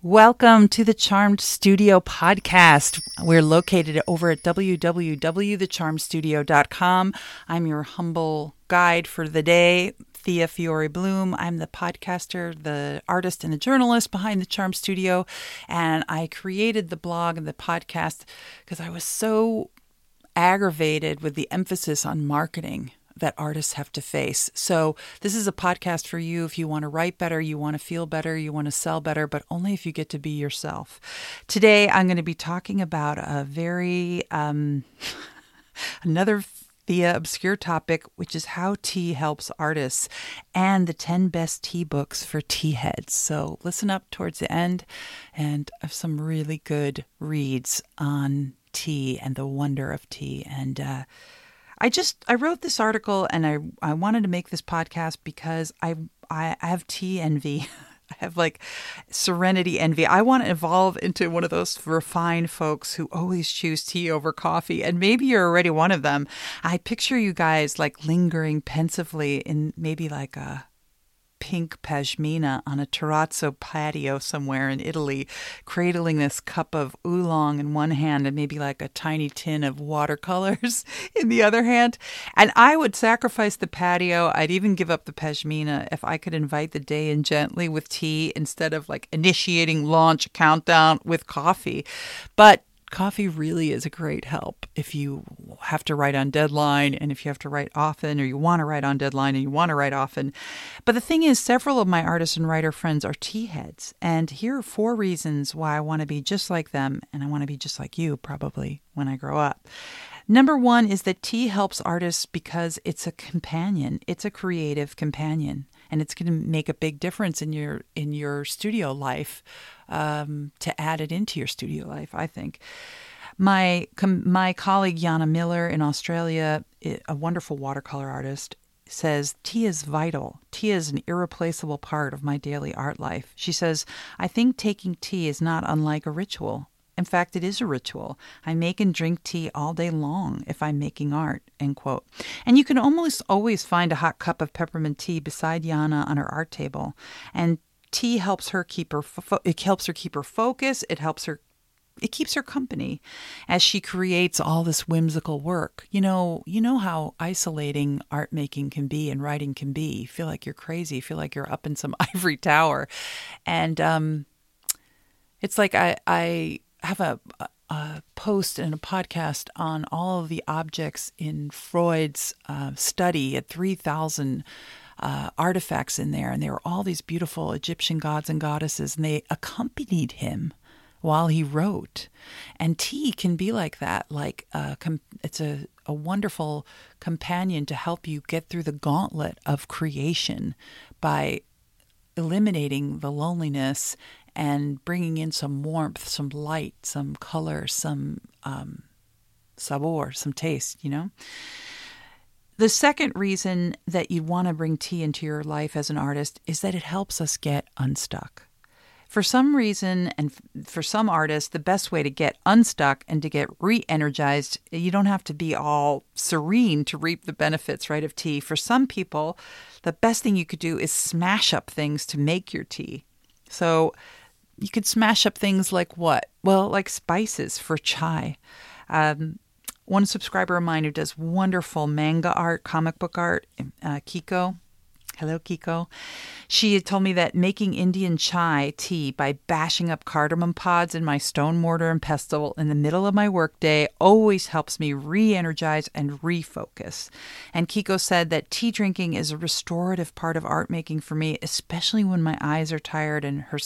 Welcome to the Charmed Studio podcast. We're located over at www.thecharmedstudio.com. I'm your humble guide for the day, Thea Fiore Bloom. I'm the podcaster, the artist, and the journalist behind the Charmed Studio. And I created the blog and the podcast because I was so aggravated with the emphasis on marketing that artists have to face. So, this is a podcast for you if you want to write better, you want to feel better, you want to sell better, but only if you get to be yourself. Today, I'm going to be talking about a very, um, another Thea obscure topic, which is how tea helps artists and the 10 best tea books for tea heads. So listen up towards the end and have some really good reads on tea and the wonder of tea. And uh, I just I wrote this article and I I wanted to make this podcast because I I, I have tea envy. I have like serenity envy. I want to evolve into one of those refined folks who always choose tea over coffee. And maybe you're already one of them. I picture you guys like lingering pensively in maybe like a pink pashmina on a terrazzo patio somewhere in Italy, cradling this cup of oolong in one hand and maybe like a tiny tin of watercolors in the other hand. And I would sacrifice the patio. I'd even give up the pashmina if I could invite the day in gently with tea instead of like initiating launch countdown with coffee. But coffee really is a great help if you have to write on deadline and if you have to write often or you want to write on deadline and you want to write often. But the thing is, several of my artist and writer friends are tea heads. And here are four reasons why I want to be just like them and I want to be just like you probably when I grow up. Number one is that tea helps artists because it's a companion, it's a creative companion and it's going to make a big difference in your in your studio life um, to add it into your studio life. I think. My com- my colleague Yana Miller in Australia, a wonderful watercolor artist, says tea is vital. Tea is an irreplaceable part of my daily art life. She says, I think taking tea is not unlike a ritual. In fact, it is a ritual. I make and drink tea all day long if I'm making art. End quote. And you can almost always find a hot cup of peppermint tea beside Yana on her art table. And tea helps her keep her fo- it helps her keep her focus. It helps her it keeps her company as she creates all this whimsical work. You know, you know how isolating art making can be and writing can be. You feel like you're crazy. You feel like you're up in some ivory tower, and um, it's like I I have a, a post and a podcast on all of the objects in Freud's uh, study at 3,000 uh, artifacts in there. And there were all these beautiful Egyptian gods and goddesses, and they accompanied him while he wrote. And tea can be like that. Like uh, it's a, a wonderful companion to help you get through the gauntlet of creation by eliminating the loneliness and bringing in some warmth, some light, some color, some um, sabor, some taste, you know? The second reason that you want to bring tea into your life as an artist is that it helps us get unstuck. For some reason, and for some artists, the best way to get unstuck and to get re energized, you don't have to be all serene to reap the benefits, right, of tea. For some people, the best thing you could do is smash up things to make your tea. So, you could smash up things like what? Well, like spices for chai. Um, one subscriber of mine who does wonderful manga art, comic book art, uh, Kiko, Hello, Kiko. She had told me that making Indian chai tea by bashing up cardamom pods in my stone mortar and pestle in the middle of my workday always helps me re energize and refocus. And Kiko said that tea drinking is a restorative part of art making for me, especially when my eyes are tired and her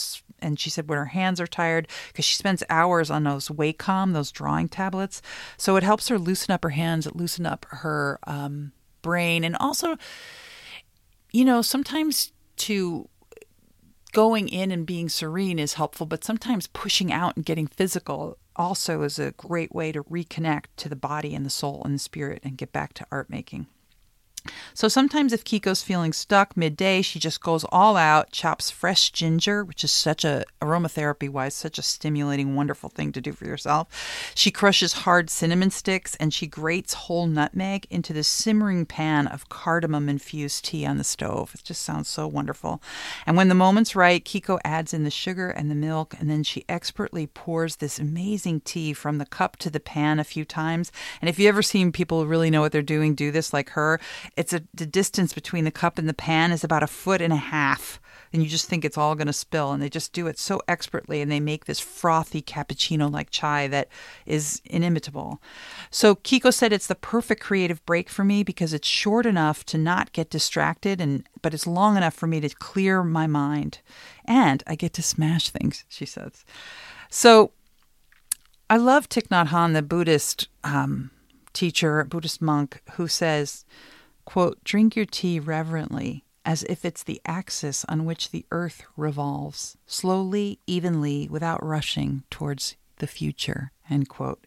and she said when her hands are tired because she spends hours on those Wacom, those drawing tablets. So it helps her loosen up her hands, loosen up her um, brain, and also you know, sometimes to going in and being serene is helpful, but sometimes pushing out and getting physical also is a great way to reconnect to the body and the soul and the spirit and get back to art making. So sometimes if Kiko's feeling stuck midday, she just goes all out, chops fresh ginger, which is such a aromatherapy wise, such a stimulating, wonderful thing to do for yourself. She crushes hard cinnamon sticks and she grates whole nutmeg into the simmering pan of cardamom infused tea on the stove. It just sounds so wonderful. And when the moment's right, Kiko adds in the sugar and the milk, and then she expertly pours this amazing tea from the cup to the pan a few times. And if you ever seen people really know what they're doing, do this like her it's a the distance between the cup and the pan is about a foot and a half and you just think it's all going to spill and they just do it so expertly and they make this frothy cappuccino like chai that is inimitable. So kiko said it's the perfect creative break for me because it's short enough to not get distracted and but it's long enough for me to clear my mind and i get to smash things she says. So i love Thich Nhat the buddhist um, teacher buddhist monk who says Quote, drink your tea reverently, as if it's the axis on which the earth revolves, slowly, evenly, without rushing towards the future. End quote.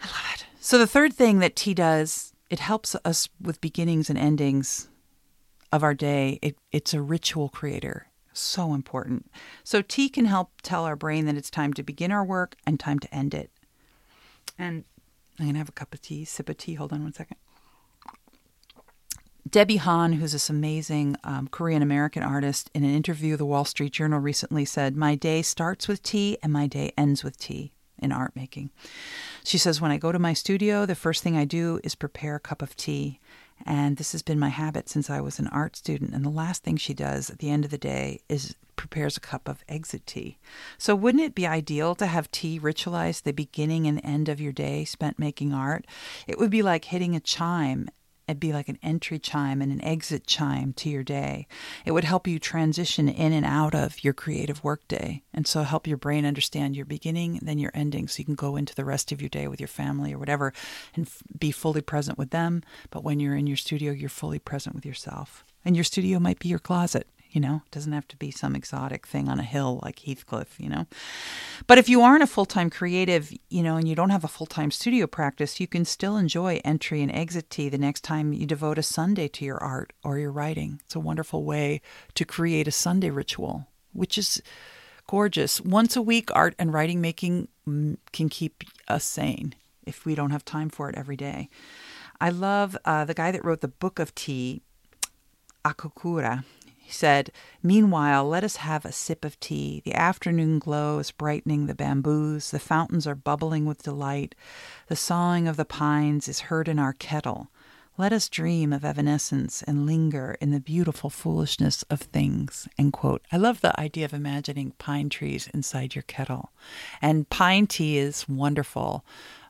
I love it. So the third thing that tea does, it helps us with beginnings and endings of our day. It, it's a ritual creator. So important. So tea can help tell our brain that it's time to begin our work and time to end it. And I'm gonna have a cup of tea, sip of tea. Hold on one second. Debbie Han, who's this amazing um, Korean American artist, in an interview with the Wall Street Journal recently said, My day starts with tea and my day ends with tea in art making. She says, When I go to my studio, the first thing I do is prepare a cup of tea. And this has been my habit since I was an art student. And the last thing she does at the end of the day is prepares a cup of exit tea. So, wouldn't it be ideal to have tea ritualized the beginning and end of your day spent making art? It would be like hitting a chime It'd be like an entry chime and an exit chime to your day. It would help you transition in and out of your creative workday. And so help your brain understand your beginning, then your ending, so you can go into the rest of your day with your family or whatever and f- be fully present with them. But when you're in your studio, you're fully present with yourself. And your studio might be your closet you know it doesn't have to be some exotic thing on a hill like heathcliff you know. But if you aren't a full-time creative you know and you don't have a full-time studio practice you can still enjoy entry and exit tea the next time you devote a sunday to your art or your writing. It's a wonderful way to create a sunday ritual which is gorgeous. Once a week art and writing making mm, can keep us sane if we don't have time for it every day. I love uh, the guy that wrote the book of tea Okakura he said, Meanwhile, let us have a sip of tea. The afternoon glow is brightening the bamboos, the fountains are bubbling with delight, the sawing of the pines is heard in our kettle. Let us dream of evanescence and linger in the beautiful foolishness of things. End quote. I love the idea of imagining pine trees inside your kettle. And pine tea is wonderful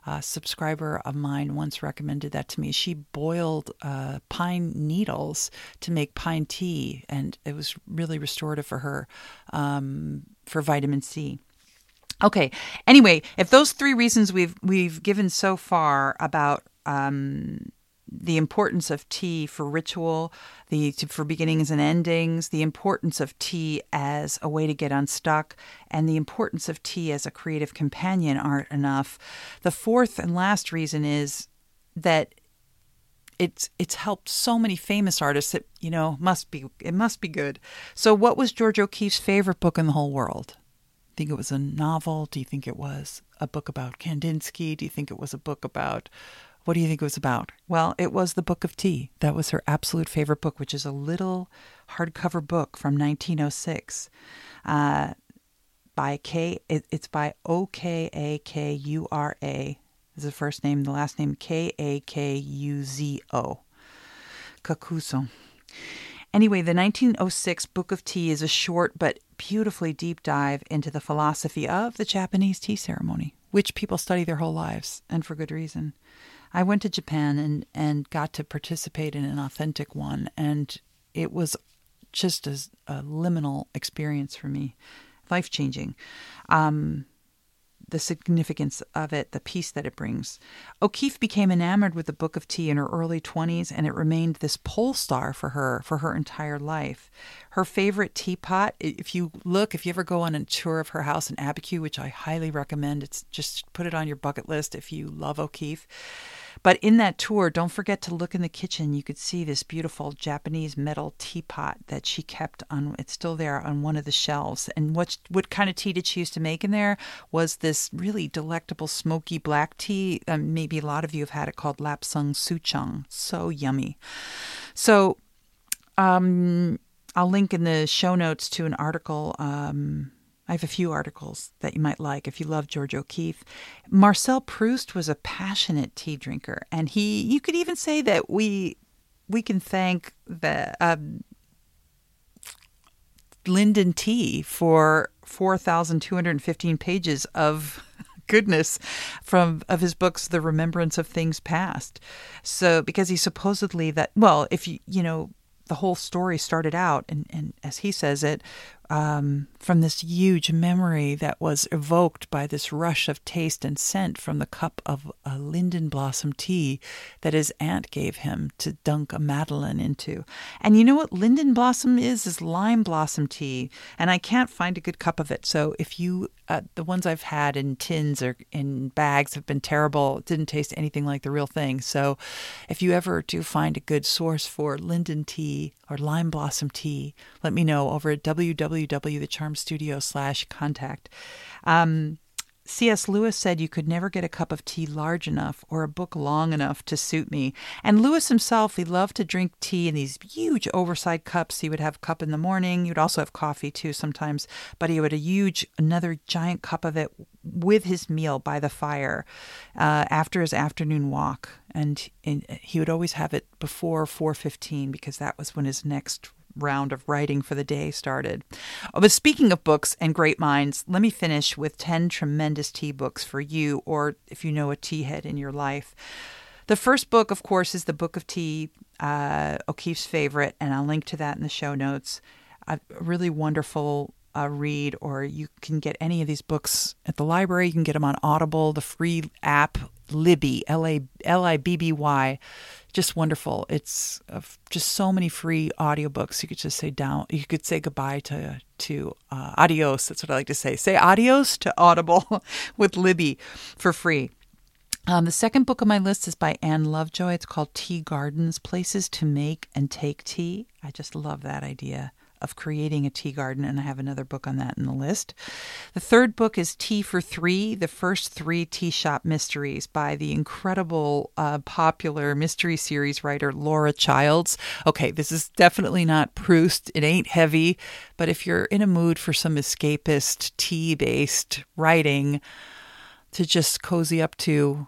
a subscriber of mine once recommended that to me. She boiled uh, pine needles to make pine tea, and it was really restorative for her um, for vitamin C. Okay. Anyway, if those three reasons we've we've given so far about um, the importance of tea for ritual, the for beginnings and endings, the importance of tea as a way to get unstuck, and the importance of tea as a creative companion aren't enough. The fourth and last reason is that it's it's helped so many famous artists that you know must be it must be good. So, what was Georgia O'Keeffe's favorite book in the whole world? Think it was a novel? Do you think it was a book about Kandinsky? Do you think it was a book about what do you think it was about? Well, it was the Book of Tea. That was her absolute favorite book, which is a little hardcover book from 1906 uh, by K. It, it's by O K A K U R A. Is the first name, the last name K A K U Z O. Kakuzo. Anyway, the 1906 Book of Tea is a short but beautifully deep dive into the philosophy of the Japanese tea ceremony, which people study their whole lives, and for good reason. I went to Japan and, and got to participate in an authentic one, and it was just a, a liminal experience for me, life changing. Um, the significance of it, the peace that it brings. O'Keeffe became enamored with the Book of Tea in her early 20s, and it remained this pole star for her for her entire life. Her favorite teapot, if you look, if you ever go on a tour of her house in Abiquiu, which I highly recommend, it's just put it on your bucket list if you love O'Keeffe But in that tour, don't forget to look in the kitchen. You could see this beautiful Japanese metal teapot that she kept on. It's still there on one of the shelves. And what what kind of tea did she used to make in there? Was this really delectable smoky black tea? Um, maybe a lot of you have had it called Lapsang Souchong. So yummy. So, um, I'll link in the show notes to an article. Um, I have a few articles that you might like if you love Georgia O'Keeffe. Marcel Proust was a passionate tea drinker, and he you could even say that we we can thank the um, Linden Tea for 4,215 pages of goodness from of his books the remembrance of things past so because he supposedly that well if you you know the whole story started out and, and as he says it um, from this huge memory that was evoked by this rush of taste and scent from the cup of a linden blossom tea that his aunt gave him to dunk a madeleine into. And you know what linden blossom is? Is lime blossom tea. And I can't find a good cup of it. So if you, uh, the ones I've had in tins or in bags have been terrible. It didn't taste anything like the real thing. So if you ever do find a good source for linden tea or lime blossom tea, let me know over at www.thecharmedstudio slash contact. Um, C.S. Lewis said you could never get a cup of tea large enough or a book long enough to suit me. And Lewis himself, he loved to drink tea in these huge oversized cups. He would have a cup in the morning. He would also have coffee too sometimes, but he would a huge, another giant cup of it with his meal by the fire uh, after his afternoon walk. And, and he would always have it before 4.15 because that was when his next round of writing for the day started. Oh, but speaking of books and great minds, let me finish with 10 tremendous tea books for you, or if you know a tea head in your life. The first book, of course, is the Book of Tea, uh, O'Keeffe's favorite, and I'll link to that in the show notes. A really wonderful uh, read, or you can get any of these books at the library. You can get them on Audible, the free app Libby, L A L I B B Y just wonderful. It's uh, just so many free audiobooks. You could just say down. You could say goodbye to to uh, adios. That's what I like to say. Say adios to Audible with Libby for free. Um, the second book on my list is by Ann Lovejoy. It's called Tea Gardens Places to Make and Take Tea. I just love that idea of creating a tea garden, and I have another book on that in the list. The third book is Tea for Three, the first three tea shop mysteries by the incredible, uh, popular mystery series writer Laura Childs. Okay, this is definitely not Proust, it ain't heavy, but if you're in a mood for some escapist, tea based writing to just cozy up to,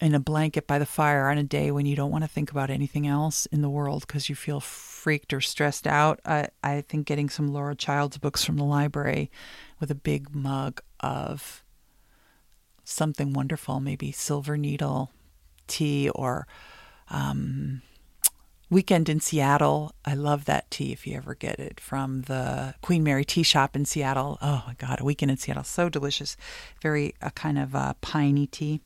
in a blanket by the fire on a day when you don't want to think about anything else in the world because you feel freaked or stressed out, I, I think getting some Laura Childs books from the library with a big mug of something wonderful, maybe Silver Needle tea or um, Weekend in Seattle. I love that tea if you ever get it from the Queen Mary Tea Shop in Seattle. Oh my God, a weekend in Seattle. So delicious. Very a kind of uh, piney tea.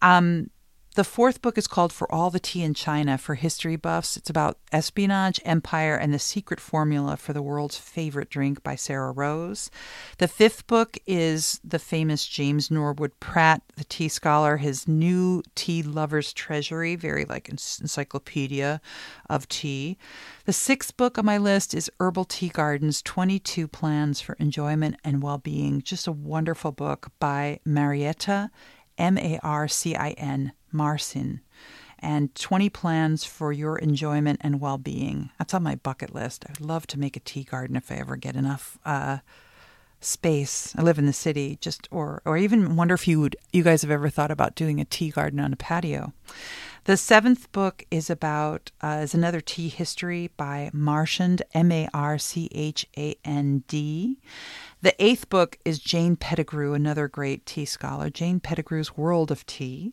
Um, the fourth book is called For All the Tea in China for history buffs. It's about espionage, empire, and the secret formula for the world's favorite drink by Sarah Rose. The fifth book is the famous James Norwood Pratt, the tea scholar, his new tea lover's treasury, very like encyclopedia of tea. The sixth book on my list is Herbal Tea Gardens 22 Plans for Enjoyment and Well-Being. Just a wonderful book by Marietta M A R C I N Marcin, and 20 plans for your enjoyment and well being. That's on my bucket list. I'd love to make a tea garden if I ever get enough. Uh, space. I live in the city, just or or even wonder if you would you guys have ever thought about doing a tea garden on a patio. The seventh book is about uh, is another tea history by Marchand M A R C H A N D. The eighth book is Jane Pettigrew, another great tea scholar. Jane Pettigrew's World of Tea.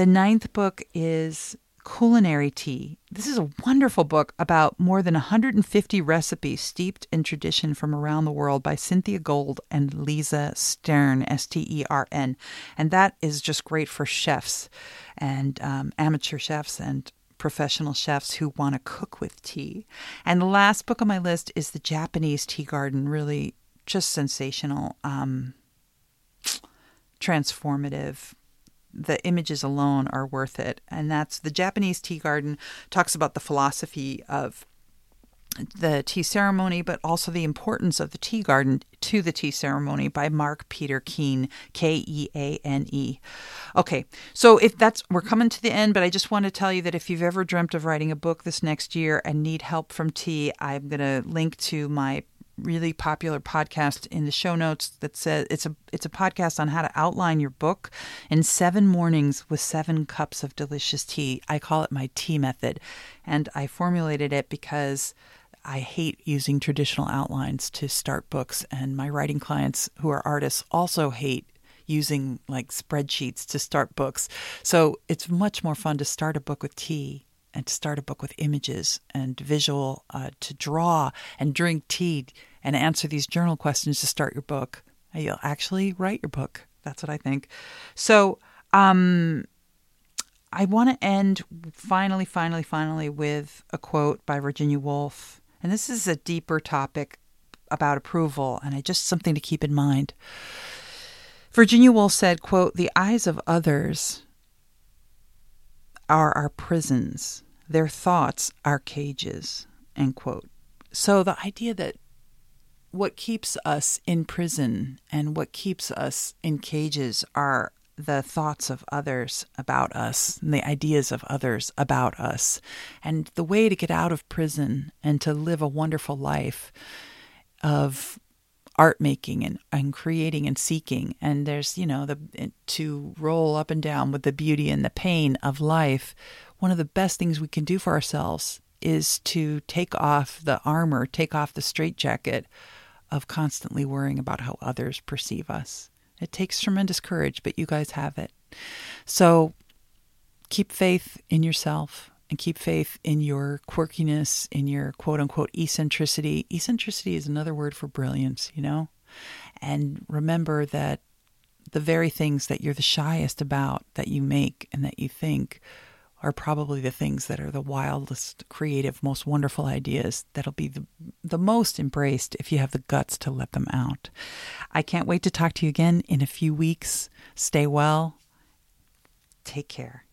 The ninth book is Culinary Tea. This is a wonderful book about more than 150 recipes steeped in tradition from around the world by Cynthia Gold and Lisa Stern, S T E R N. And that is just great for chefs and um, amateur chefs and professional chefs who want to cook with tea. And the last book on my list is The Japanese Tea Garden, really just sensational, um, transformative the images alone are worth it. And that's the Japanese tea garden talks about the philosophy of the tea ceremony, but also the importance of the tea garden to the tea ceremony by Marc Peter Keane, K E A N E. Okay, so if that's, we're coming to the end, but I just want to tell you that if you've ever dreamt of writing a book this next year and need help from tea, I'm going to link to my really popular podcast in the show notes that says it's a it's a podcast on how to outline your book in 7 mornings with 7 cups of delicious tea. I call it my tea method and I formulated it because I hate using traditional outlines to start books, and my writing clients who are artists also hate using like spreadsheets to start books. So it's much more fun to start a book with tea and to start a book with images and visual, uh, to draw and drink tea and answer these journal questions to start your book. You'll actually write your book. That's what I think. So, um, I want to end finally, finally, finally with a quote by Virginia Woolf and this is a deeper topic about approval, and I just something to keep in mind. Virginia Woolf said, quote, The eyes of others are our prisons, their thoughts our cages, end quote. So the idea that what keeps us in prison and what keeps us in cages are the thoughts of others about us and the ideas of others about us. And the way to get out of prison and to live a wonderful life of art making and, and creating and seeking. And there's you know the to roll up and down with the beauty and the pain of life one of the best things we can do for ourselves is to take off the armor take off the straitjacket of constantly worrying about how others perceive us. It takes tremendous courage, but you guys have it. So keep faith in yourself and keep faith in your quirkiness, in your quote unquote eccentricity. Eccentricity is another word for brilliance, you know? And remember that the very things that you're the shyest about, that you make and that you think, are probably the things that are the wildest, creative, most wonderful ideas that'll be the, the most embraced if you have the guts to let them out. I can't wait to talk to you again in a few weeks. Stay well. Take care.